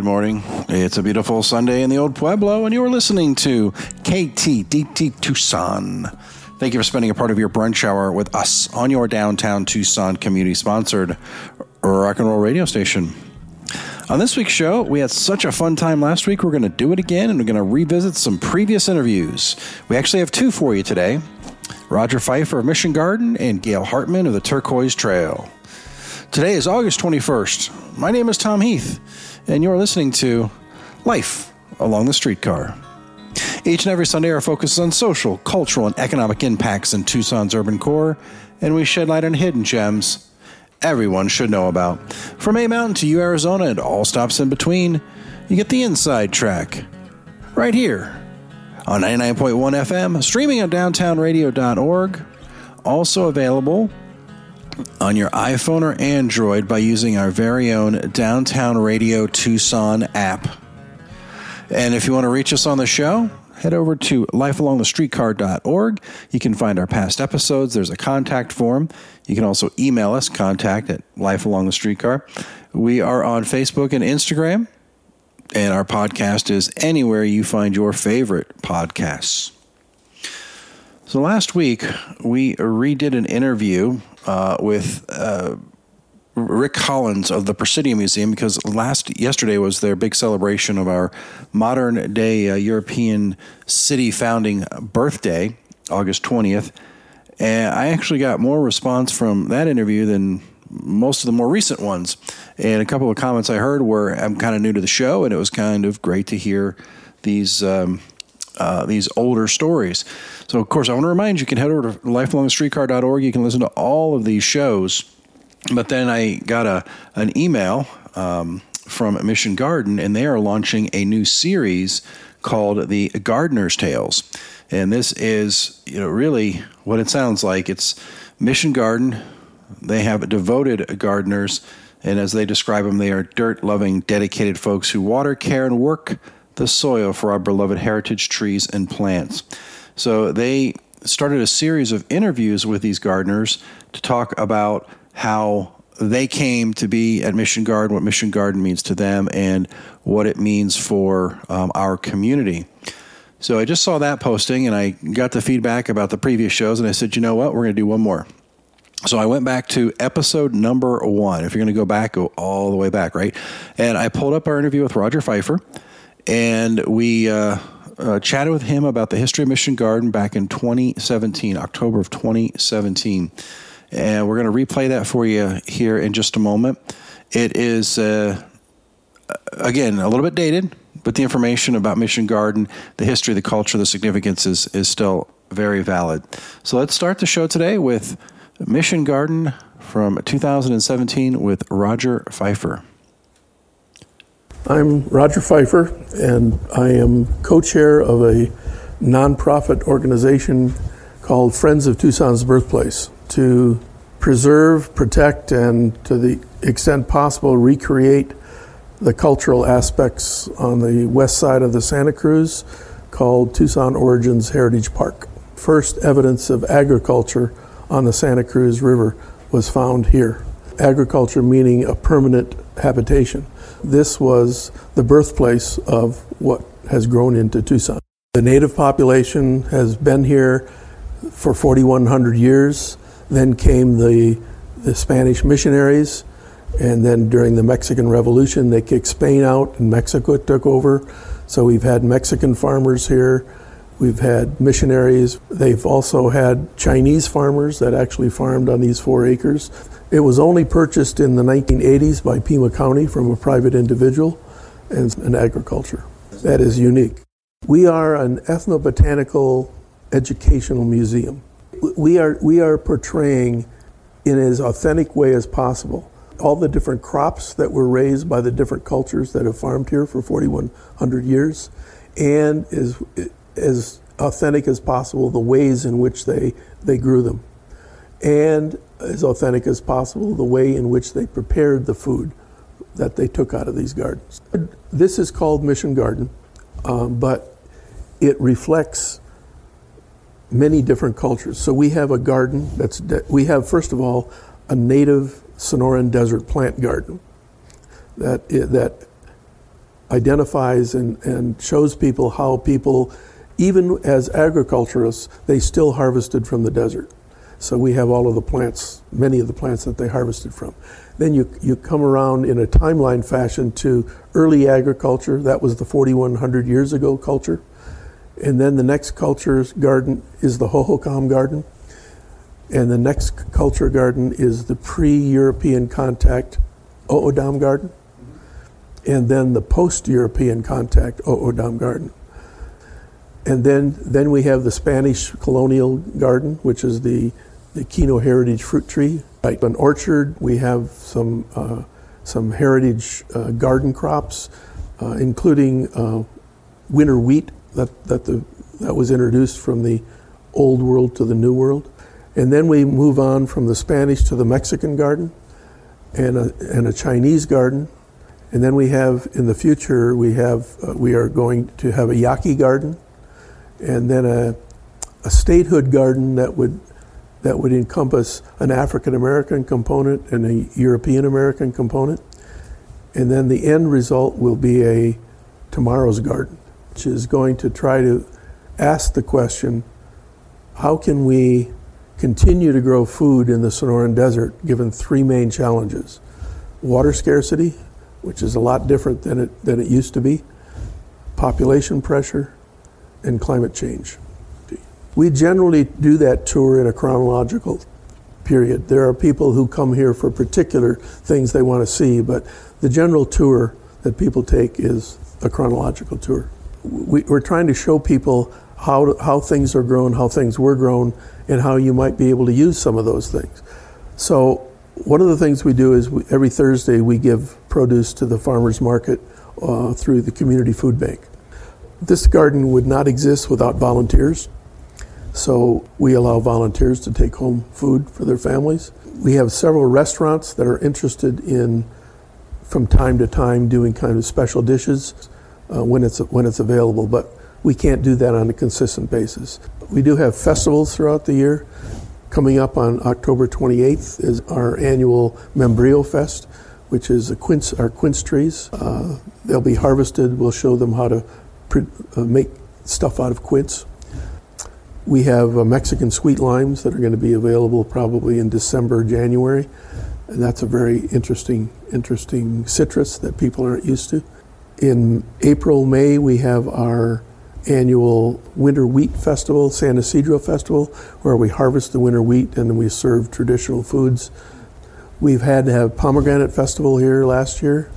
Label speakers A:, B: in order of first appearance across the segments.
A: Good morning. It's a beautiful Sunday in the Old Pueblo, and you are listening to KTDT Tucson. Thank you for spending a part of your brunch hour with us on your downtown Tucson community sponsored rock and roll radio station. On this week's show, we had such a fun time last week. We're going to do it again, and we're going to revisit some previous interviews. We actually have two for you today Roger Pfeiffer of Mission Garden and Gail Hartman of the Turquoise Trail. Today is August 21st. My name is Tom Heath and you're listening to Life Along the Streetcar. Each and every Sunday, our focus is on social, cultural, and economic impacts in Tucson's urban core, and we shed light on hidden gems everyone should know about. From A Mountain to U Arizona and all stops in between, you get the inside track right here on 99.1 FM, streaming on downtownradio.org, also available on your iPhone or Android by using our very own Downtown Radio Tucson app. And if you want to reach us on the show, head over to lifealongthestreetcar.org. You can find our past episodes. There's a contact form. You can also email us, contact at lifealongthestreetcar. We are on Facebook and Instagram, and our podcast is anywhere you find your favorite podcasts. So last week, we redid an interview uh, with uh, Rick Collins of the Presidio Museum because last yesterday was their big celebration of our modern day uh, European city founding birthday, August 20th. And I actually got more response from that interview than most of the more recent ones. And a couple of comments I heard were I'm kind of new to the show, and it was kind of great to hear these. Um, uh, these older stories. So, of course, I want to remind you, you can head over to lifelongstreetcar.org. You can listen to all of these shows. But then I got a an email um, from Mission Garden, and they are launching a new series called the Gardener's Tales. And this is, you know, really what it sounds like. It's Mission Garden. They have devoted gardeners, and as they describe them, they are dirt loving, dedicated folks who water, care, and work the soil for our beloved heritage trees and plants. So they started a series of interviews with these gardeners to talk about how they came to be at Mission Garden, what Mission Garden means to them, and what it means for um, our community. So I just saw that posting and I got the feedback about the previous shows, and I said, you know what, we're going to do one more. So I went back to episode number one. If you're going to go back, go all the way back, right? And I pulled up our interview with Roger Pfeiffer and we uh, uh, chatted with him about the history of Mission Garden back in 2017, October of 2017. And we're going to replay that for you here in just a moment. It is, uh, again, a little bit dated, but the information about Mission Garden, the history, the culture, the significance is, is still very valid. So let's start the show today with Mission Garden from 2017 with Roger Pfeiffer.
B: I'm Roger Pfeiffer, and I am co chair of a nonprofit organization called Friends of Tucson's Birthplace to preserve, protect, and to the extent possible, recreate the cultural aspects on the west side of the Santa Cruz called Tucson Origins Heritage Park. First evidence of agriculture on the Santa Cruz River was found here. Agriculture meaning a permanent habitation. This was the birthplace of what has grown into Tucson. The native population has been here for 4,100 years. Then came the, the Spanish missionaries, and then during the Mexican Revolution, they kicked Spain out and Mexico took over. So we've had Mexican farmers here. We've had missionaries. They've also had Chinese farmers that actually farmed on these four acres. It was only purchased in the 1980s by Pima County from a private individual and an agriculture. That is unique. We are an ethnobotanical educational museum. We are, we are portraying in as authentic way as possible all the different crops that were raised by the different cultures that have farmed here for 4,100 years and as, as authentic as possible the ways in which they, they grew them. And as authentic as possible the way in which they prepared the food that they took out of these gardens. This is called Mission Garden, um, but it reflects many different cultures. So we have a garden that's, de- we have, first of all, a native Sonoran desert plant garden that, that identifies and, and shows people how people, even as agriculturists, they still harvested from the desert. So we have all of the plants, many of the plants that they harvested from. Then you, you come around in a timeline fashion to early agriculture. That was the 4,100 years ago culture. And then the next culture garden is the Hohokam garden. And the next culture garden is the pre European contact O'odham garden. And then the post European contact O'odham garden. And then, then we have the Spanish colonial garden, which is the, the Kino Heritage fruit tree. Like an orchard, we have some, uh, some heritage uh, garden crops, uh, including uh, winter wheat that, that, the, that was introduced from the old world to the new world. And then we move on from the Spanish to the Mexican garden and a, and a Chinese garden. And then we have, in the future, we, have, uh, we are going to have a Yaqui garden and then a, a statehood garden that would, that would encompass an African American component and a European American component. And then the end result will be a tomorrow's garden, which is going to try to ask the question how can we continue to grow food in the Sonoran Desert given three main challenges water scarcity, which is a lot different than it, than it used to be, population pressure, and climate change. We generally do that tour in a chronological period. There are people who come here for particular things they want to see, but the general tour that people take is a chronological tour. We, are trying to show people how, how things are grown, how things were grown, and how you might be able to use some of those things. So, one of the things we do is we, every Thursday we give produce to the farmers market uh, through the community food bank. This garden would not exist without volunteers, so we allow volunteers to take home food for their families. We have several restaurants that are interested in, from time to time, doing kind of special dishes uh, when it's when it's available, but we can't do that on a consistent basis. We do have festivals throughout the year. Coming up on October 28th is our annual Membrillo Fest, which is quince, our quince trees. Uh, they'll be harvested. We'll show them how to pre- uh, make stuff out of quince. We have uh, Mexican sweet limes that are going to be available probably in December, January. And that's a very interesting, interesting citrus that people aren't used to. In April, May, we have our annual Winter Wheat Festival, San Isidro Festival, where we harvest the winter wheat and we serve traditional foods. We've had to have Pomegranate Festival here last year.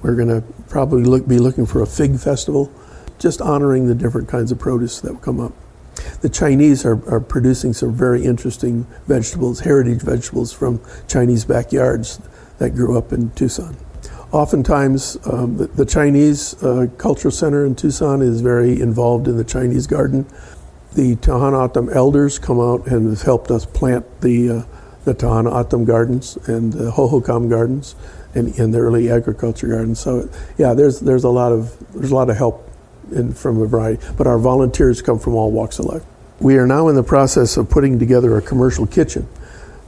B: We're going to probably look, be looking for a fig festival, just honoring the different kinds of produce that come up. The Chinese are, are producing some very interesting vegetables, heritage vegetables from Chinese backyards that grew up in Tucson oftentimes um, the, the, Chinese uh, Cultural Center in Tucson is very involved in the Chinese garden. The Tohono O'odham elders come out and have helped us plant the, uh, the Tohono O'odham gardens and the Hohokam gardens and, and the early agriculture gardens. So yeah, there's, there's, a, lot of, there's a lot of help in, from a variety, but our volunteers come from all walks of life. We are now in the process of putting together a commercial kitchen.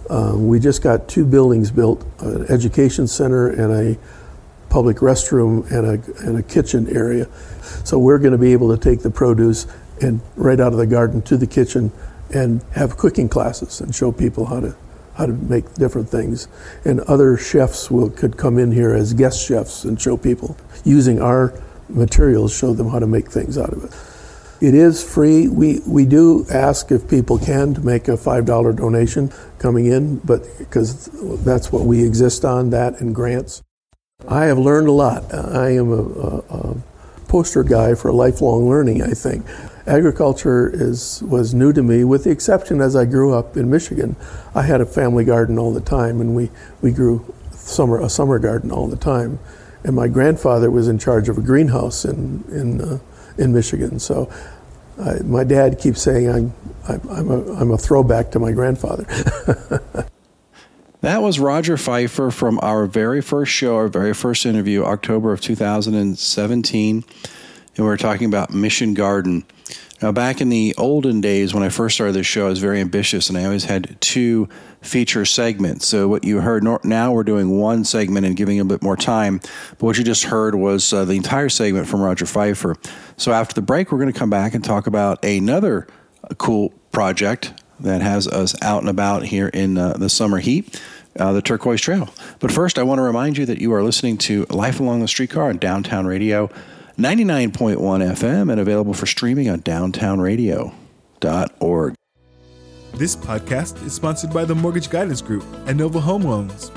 B: Um, we just got two buildings built, an education center and a public restroom and a, and a kitchen area. So we're going to be able to take the produce and right out of the garden to the kitchen and have cooking classes and show people how to how to make different things. And other chefs will could come in here as guest chefs and show people using our materials, show them how to make things out of it. It is free. We we do ask if people can to make a five dollar donation coming in, but because that's what we exist on, that and grants. I have learned a lot. I am a, a, a, poster guy for lifelong learning, I think. Agriculture is, was new to me, with the exception as I grew up in Michigan. I had a family garden all the time, and we, we grew summer, a summer garden all the time. And my grandfather was in charge of a greenhouse in, in, uh, in Michigan. So I, my dad keeps saying I'm, I'm, a, I'm a throwback to my grandfather.
A: That was Roger Pfeiffer from our very first show, our very first interview, October of 2017. And we are talking about Mission Garden. Now, back in the olden days when I first started this show, I was very ambitious and I always had two feature segments. So, what you heard now, we're doing one segment and giving a bit more time. But what you just heard was uh, the entire segment from Roger Pfeiffer. So, after the break, we're going to come back and talk about another cool project that has us out and about here in uh, the summer heat. Uh, the Turquoise Trail. But first, I want to remind you that you are listening to Life Along the Streetcar on Downtown Radio 99.1 FM and available for streaming on downtownradio.org.
C: This podcast is sponsored by the Mortgage Guidance Group and Nova Home Loans.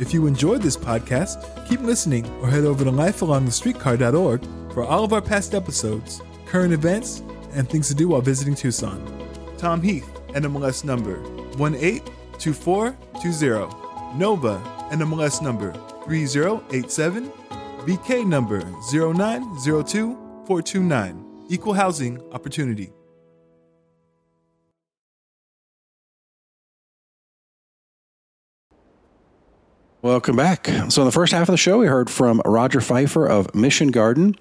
C: If you enjoyed this podcast, keep listening or head over to lifealongthestreetcar.org for all of our past episodes, current events, and things to do while visiting Tucson. Tom Heath, NMLS number 182420. Nova, NMLS number 3087 BK number 0902429. Equal Housing Opportunity.
A: Welcome back. So, in the first half of the show, we heard from Roger Pfeiffer of Mission Garden.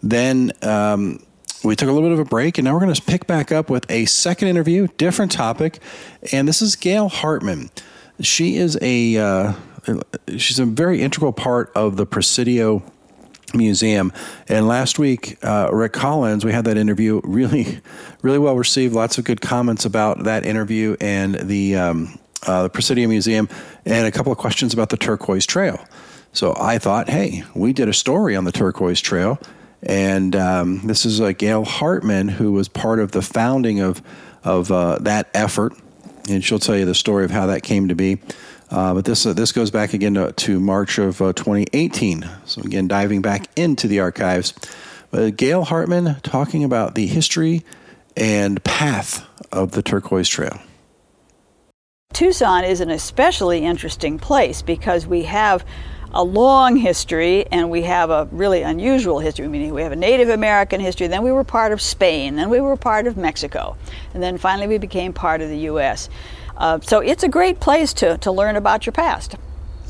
A: Then um, we took a little bit of a break, and now we're going to pick back up with a second interview, different topic. And this is Gail Hartman. She is a. Uh, she's a very integral part of the Presidio Museum. And last week, uh, Rick Collins, we had that interview really, really well received. Lots of good comments about that interview and the um, uh, the Presidio Museum, and a couple of questions about the Turquoise Trail. So I thought, hey, we did a story on the Turquoise Trail, and um, this is uh, Gail Hartman, who was part of the founding of of uh, that effort, and she'll tell you the story of how that came to be. Uh, but this uh, this goes back again to, to March of uh, 2018. So again, diving back into the archives. Gail Hartman talking about the history and path of the Turquoise Trail.
D: Tucson is an especially interesting place because we have a long history and we have a really unusual history. Meaning we have a Native American history, then we were part of Spain, then we were part of Mexico, and then finally we became part of the U.S. Uh, so it's a great place to, to learn about your past.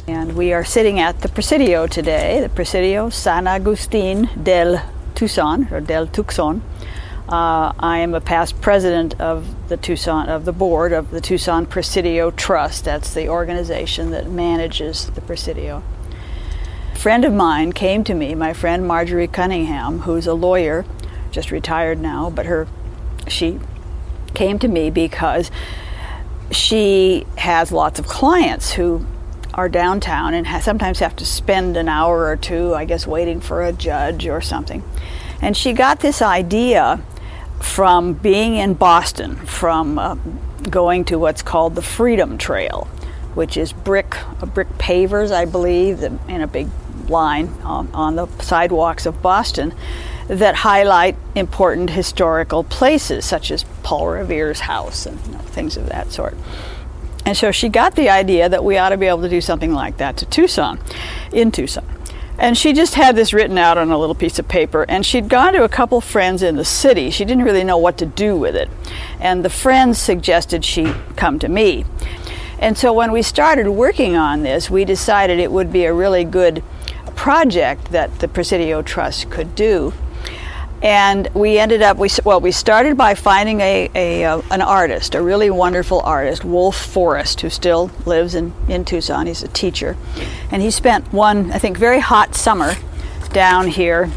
D: And we are sitting at the Presidio today, the Presidio San Agustin del Tucson, or del Tucson. Uh, I am a past president of the Tucson, of the board of the Tucson Presidio Trust. That's the organization that manages the Presidio. A friend of mine came to me, my friend Marjorie Cunningham, who's a lawyer, just retired now, but her, she came to me because she has lots of clients who are downtown and sometimes have to spend an hour or two, I guess, waiting for a judge or something. And she got this idea from being in Boston, from uh, going to what's called the Freedom Trail, which is brick uh, brick pavers, I believe, in a big line um, on the sidewalks of Boston that highlight important historical places, such as Paul Revere's house and you know, things of that sort. And so she got the idea that we ought to be able to do something like that to Tucson, in Tucson. And she just had this written out on a little piece of paper, and she'd gone to a couple friends in the city. She didn't really know what to do with it. And the friends suggested she come to me. And so when we started working on this, we decided it would be a really good project that the Presidio Trust could do and we ended up we well we started by finding a, a uh, an artist a really wonderful artist wolf forrest who still lives in, in tucson. He's a teacher. And he spent one i think very hot summer down here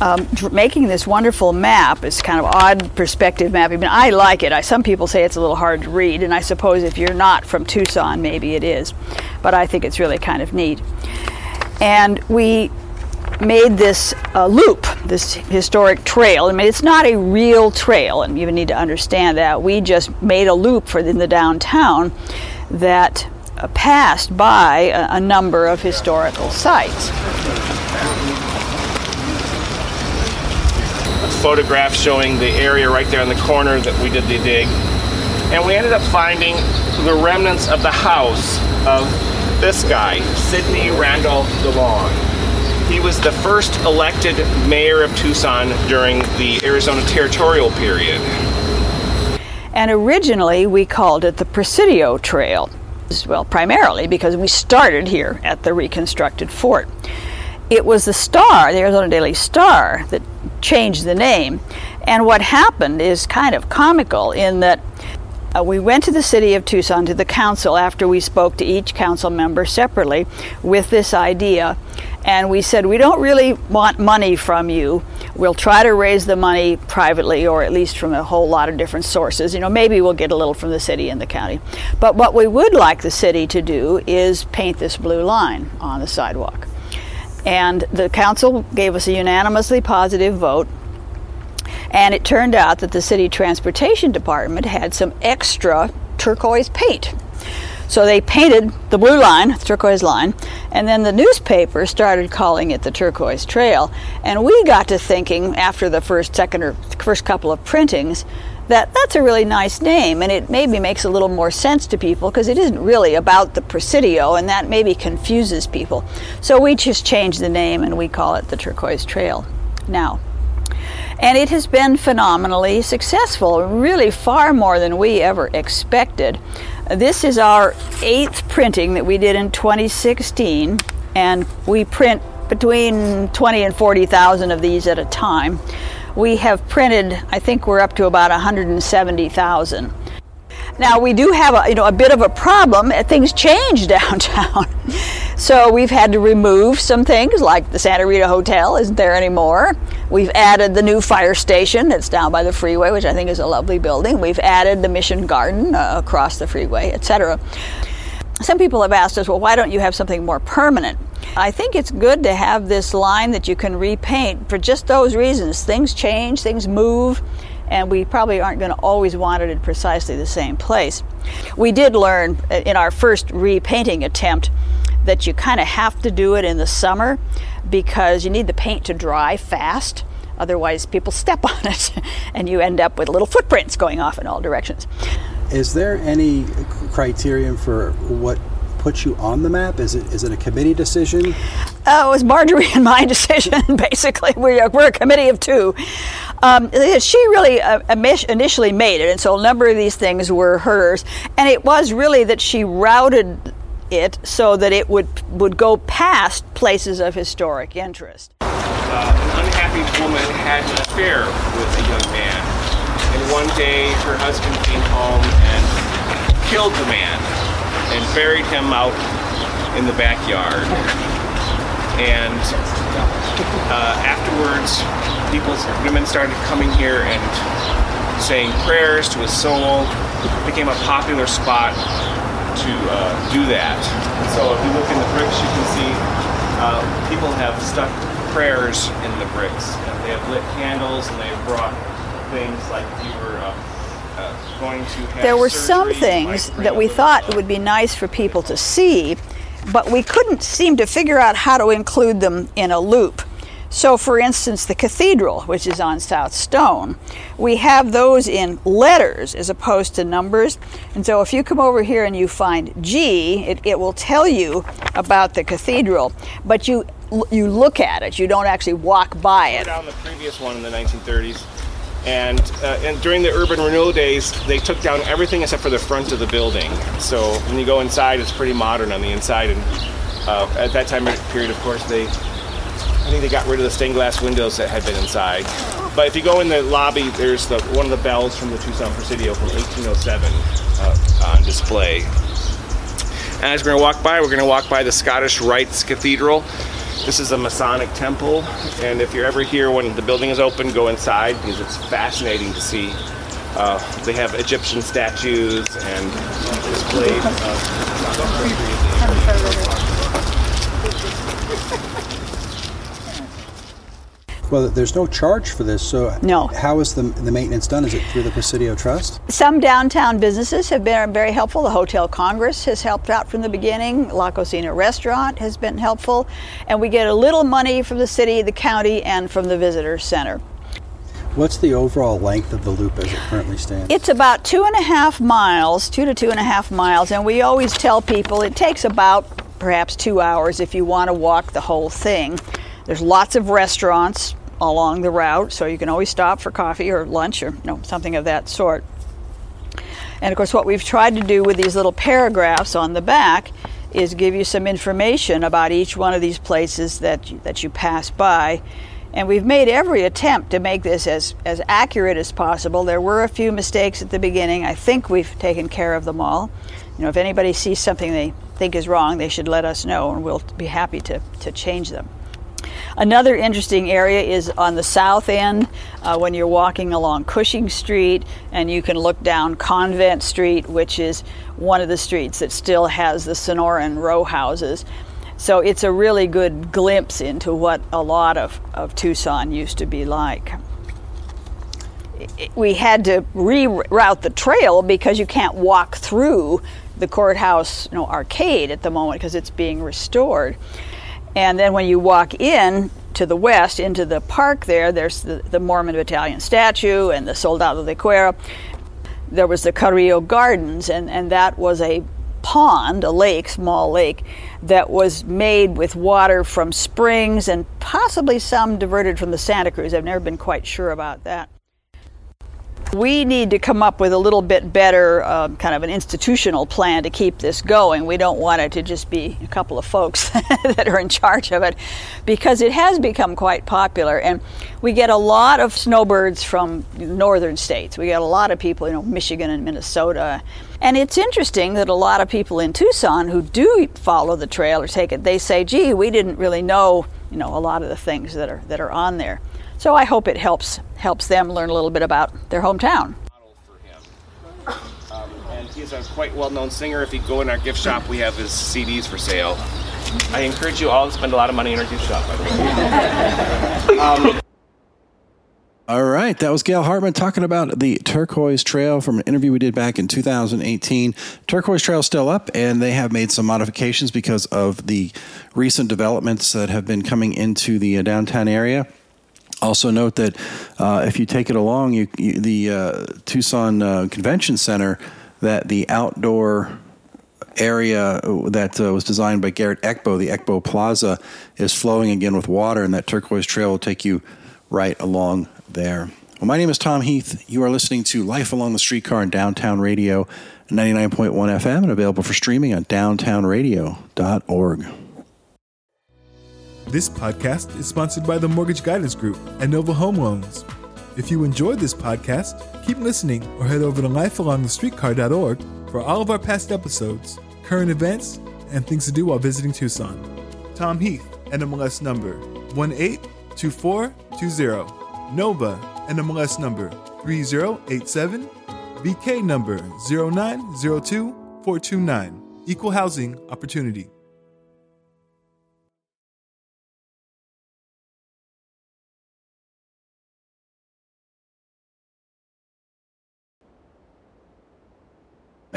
D: um, making this wonderful map. It's kind of odd perspective map. I, mean, I like it. I, some people say it's a little hard to read and i suppose if you're not from tucson maybe it is. But i think it's really kind of neat. And we made this uh, loop, this historic trail. I mean, it's not a real trail, and you need to understand that. We just made a loop for in the downtown that uh, passed by a, a number of historical sites.
E: Photograph showing the area right there in the corner that we did the dig. And we ended up finding the remnants of the house of this guy, Sidney Randolph DeLong. He was the first elected mayor of Tucson during the Arizona territorial period.
D: And originally we called it the Presidio Trail. Well, primarily because we started here at the reconstructed fort. it was the Star, the Arizona Daily Star, that changed the name. And what happened is kind of comical in that uh, we went to the city of Tucson to the council after we spoke to each council member separately with this idea. And we said, We don't really want money from you. We'll try to raise the money privately or at least from a whole lot of different sources. You know, maybe we'll get a little from the city and the county. But what we would like the city to do is paint this blue line on the sidewalk. And the council gave us a unanimously positive vote. And it turned out that the city transportation department had some extra turquoise paint. So they painted the blue line, the turquoise line, and then the newspaper started calling it the Turquoise Trail. And we got to thinking after the first, second, or first couple of printings that that's a really nice name and it maybe makes a little more sense to people because it isn't really about the Presidio and that maybe confuses people. So we just changed the name and we call it the Turquoise Trail now. And it has been phenomenally successful, really far more than we ever expected. This is our eighth printing that we did in 2016, and we print between 20 and 40,000 of these at a time. We have printed, I think we're up to about 170,000. Now we do have a, you know a bit of a problem. Things change downtown, so we've had to remove some things like the Santa Rita Hotel isn't there anymore. We've added the new fire station that's down by the freeway, which I think is a lovely building. We've added the Mission Garden uh, across the freeway, etc. Some people have asked us, well, why don't you have something more permanent? I think it's good to have this line that you can repaint for just those reasons. Things change, things move, and we probably aren't going to always want it in precisely the same place. We did learn in our first repainting attempt that you kind of have to do it in the summer because you need the paint to dry fast. Otherwise, people step on it and you end up with little footprints going off in all directions.
F: Is there any criterion for what puts you on the map? Is it is it a committee decision?
D: Oh, it was Marjorie and my decision, basically. We're, we're a committee of two. Um, she really uh, initially made it, and so a number of these things were hers. And it was really that she routed it so that it would would go past places of historic interest.
E: Uh, an unhappy woman had an affair with a young man, and one day her husband came home and killed the man and buried him out in the backyard. And uh, afterwards, people, women started coming here and saying prayers to his soul. It became a popular spot to uh, do that. And so if you look in the bricks, you can see uh, people have stuck prayers in the bricks. They have lit candles and they've brought things like you were uh, uh, going to
D: There were some things that we thought it would be nice for people to see, but we couldn't seem to figure out how to include them in a loop. So, for instance, the cathedral, which is on South Stone, we have those in letters as opposed to numbers. And so, if you come over here and you find G, it, it will tell you about the cathedral, but you you look at it. You don't actually walk by it.
E: Down the previous one in the 1930s, and, uh, and during the urban renewal days, they took down everything except for the front of the building. So when you go inside, it's pretty modern on the inside. And uh, at that time period, of course, they I think they got rid of the stained glass windows that had been inside. But if you go in the lobby, there's the one of the bells from the Tucson Presidio from 1807 uh, on display. And as we're going to walk by, we're going to walk by the Scottish Rites Cathedral. This is a Masonic temple, and if you're ever here when the building is open, go inside because it's fascinating to see. Uh, they have Egyptian statues and displayed.
F: Well, there's no charge for this, so
D: No.
F: how is the, the maintenance done? Is it through the Presidio Trust?
D: Some downtown businesses have been very helpful. The Hotel Congress has helped out from the beginning. La Cocina Restaurant has been helpful. And we get a little money from the city, the county, and from the visitor center.
F: What's the overall length of the loop as it currently stands?
D: It's about two and a half miles, two to two and a half miles, and we always tell people it takes about perhaps two hours if you want to walk the whole thing. There's lots of restaurants along the route, so you can always stop for coffee or lunch or you know, something of that sort. And of course, what we've tried to do with these little paragraphs on the back is give you some information about each one of these places that you, that you pass by. And we've made every attempt to make this as, as accurate as possible. There were a few mistakes at the beginning. I think we've taken care of them all. You know, if anybody sees something they think is wrong, they should let us know and we'll be happy to, to change them. Another interesting area is on the south end uh, when you're walking along Cushing Street and you can look down Convent Street, which is one of the streets that still has the Sonoran row houses. So it's a really good glimpse into what a lot of, of Tucson used to be like. We had to reroute the trail because you can't walk through the courthouse you know, arcade at the moment because it's being restored. And then when you walk in to the west into the park there, there's the, the Mormon Battalion statue and the Soldado de Cuero. There was the Carrillo Gardens, and, and that was a pond, a lake, small lake, that was made with water from springs and possibly some diverted from the Santa Cruz. I've never been quite sure about that. We need to come up with a little bit better uh, kind of an institutional plan to keep this going. We don't want it to just be a couple of folks that are in charge of it because it has become quite popular. And we get a lot of snowbirds from northern states. We get a lot of people, you know, Michigan and Minnesota. And it's interesting that a lot of people in Tucson who do follow the trail or take it, they say, gee, we didn't really know, you know, a lot of the things that are, that are on there. So I hope it helps helps them learn a little bit about their hometown.
E: Um, and he's a quite well-known singer. If you go in our gift shop, we have his CDs for sale. I encourage you all to spend a lot of money in our gift shop. um,
A: all right, that was Gail Hartman talking about the Turquoise Trail from an interview we did back in 2018. Turquoise Trail still up, and they have made some modifications because of the recent developments that have been coming into the uh, downtown area. Also, note that uh, if you take it along, you, you the uh, Tucson uh, Convention Center, that the outdoor area that uh, was designed by Garrett Eckbo, the Eckbo Plaza, is flowing again with water, and that turquoise trail will take you right along there. Well, my name is Tom Heath. You are listening to Life Along the Streetcar in Downtown Radio, 99.1 FM, and available for streaming on downtownradio.org.
C: This podcast is sponsored by the Mortgage Guidance Group and Nova Home Loans. If you enjoyed this podcast, keep listening or head over to lifealongthestreetcar.org for all of our past episodes, current events, and things to do while visiting Tucson. Tom Heath, NMLS number 182420. Nova, NMLS number 3087. VK number 0902429. Equal Housing Opportunity.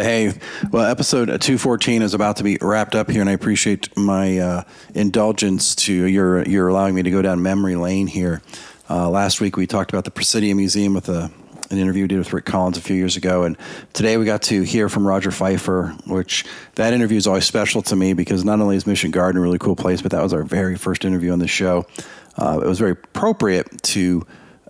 A: Hey, well, episode 214 is about to be wrapped up here, and I appreciate my uh, indulgence to your you're allowing me to go down memory lane here. Uh, last week we talked about the Presidio Museum with a, an interview we did with Rick Collins a few years ago, and today we got to hear from Roger Pfeiffer, which that interview is always special to me because not only is Mission Garden a really cool place, but that was our very first interview on the show. Uh, it was very appropriate to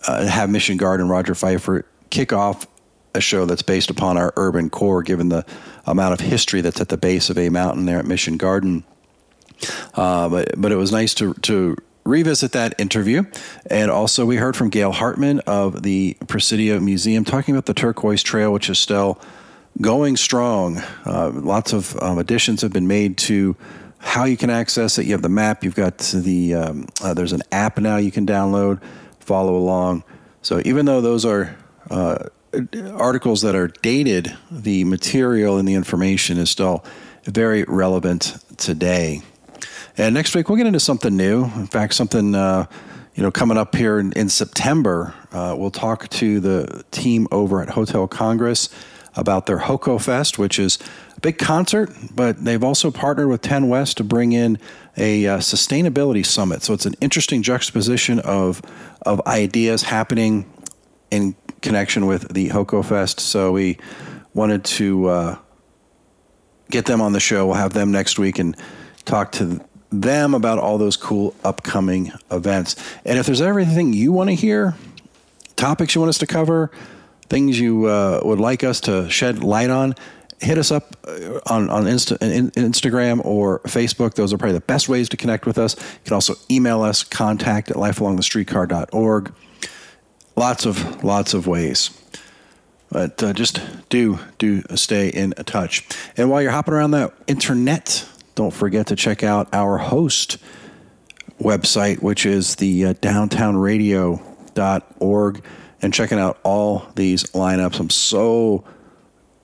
A: uh, have Mission Garden Roger Pfeiffer kick off a show that's based upon our urban core, given the amount of history that's at the base of a mountain there at Mission Garden. Uh, but but it was nice to to revisit that interview, and also we heard from Gail Hartman of the Presidio Museum talking about the Turquoise Trail, which is still going strong. Uh, lots of um, additions have been made to how you can access it. You have the map. You've got the um, uh, there's an app now you can download, follow along. So even though those are uh, articles that are dated, the material and the information is still very relevant today. And next week we'll get into something new. In fact, something uh, you know coming up here in, in September. Uh, we'll talk to the team over at Hotel Congress about their HOCO Fest, which is a big concert, but they've also partnered with 10 West to bring in a uh, sustainability summit. So it's an interesting juxtaposition of of ideas happening in connection with the HOCO Fest. So we wanted to uh, get them on the show. We'll have them next week and talk to them about all those cool upcoming events. And if there's everything you want to hear, topics you want us to cover, things you uh, would like us to shed light on, hit us up uh, on, on Insta, in, Instagram or Facebook. Those are probably the best ways to connect with us. You can also email us, contact at lifealongthestreetcar.org. Lots of, lots of ways. But uh, just do, do stay in touch. And while you're hopping around the internet, don't forget to check out our host website, which is the uh, downtownradio.org, and checking out all these lineups. I'm so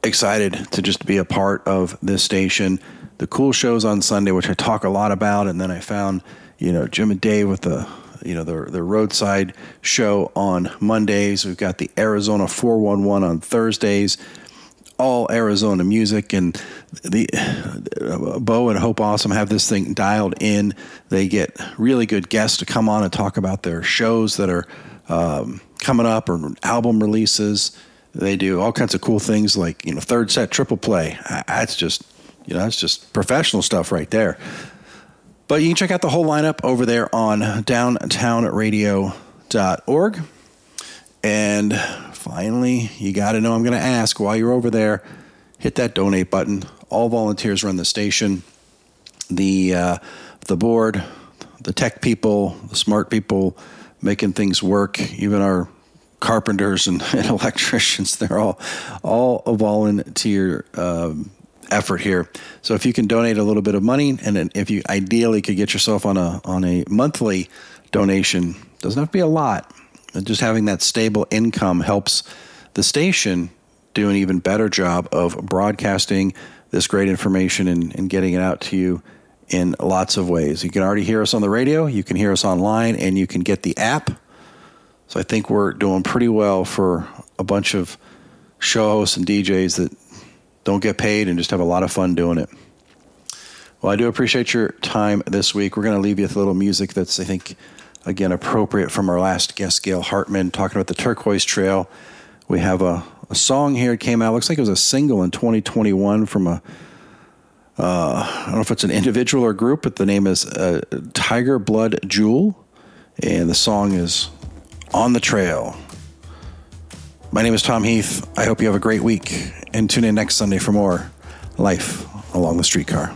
A: excited to just be a part of this station. The cool shows on Sunday, which I talk a lot about, and then I found, you know, Jim and Dave with the, you know, the the roadside show on Mondays. We've got the Arizona 411 on Thursdays. All Arizona music and the Bo and Hope Awesome have this thing dialed in. They get really good guests to come on and talk about their shows that are um, coming up or album releases they do all kinds of cool things like, you know, third set triple play. That's just, you know, that's just professional stuff right there. But you can check out the whole lineup over there on downtownradio.org. And finally, you got to know I'm going to ask while you're over there, hit that donate button. All volunteers run the station. The uh, the board, the tech people, the smart people making things work, even our carpenters and, and electricians. They're all all volunteer um, effort here. So if you can donate a little bit of money, and if you ideally could get yourself on a on a monthly donation, doesn't have to be a lot. Just having that stable income helps the station do an even better job of broadcasting this great information and, and getting it out to you in lots of ways. You can already hear us on the radio, you can hear us online, and you can get the app so I think we're doing pretty well for a bunch of show hosts and DJs that don't get paid and just have a lot of fun doing it. Well, I do appreciate your time this week. We're going to leave you with a little music that's, I think, again, appropriate from our last guest, Gail Hartman, talking about the Turquoise Trail. We have a, a song here. It came out, looks like it was a single in 2021 from a, uh, I don't know if it's an individual or group, but the name is uh, Tiger Blood Jewel. And the song is on the trail. My name is Tom Heath. I hope you have a great week and tune in next Sunday for more Life Along the Streetcar.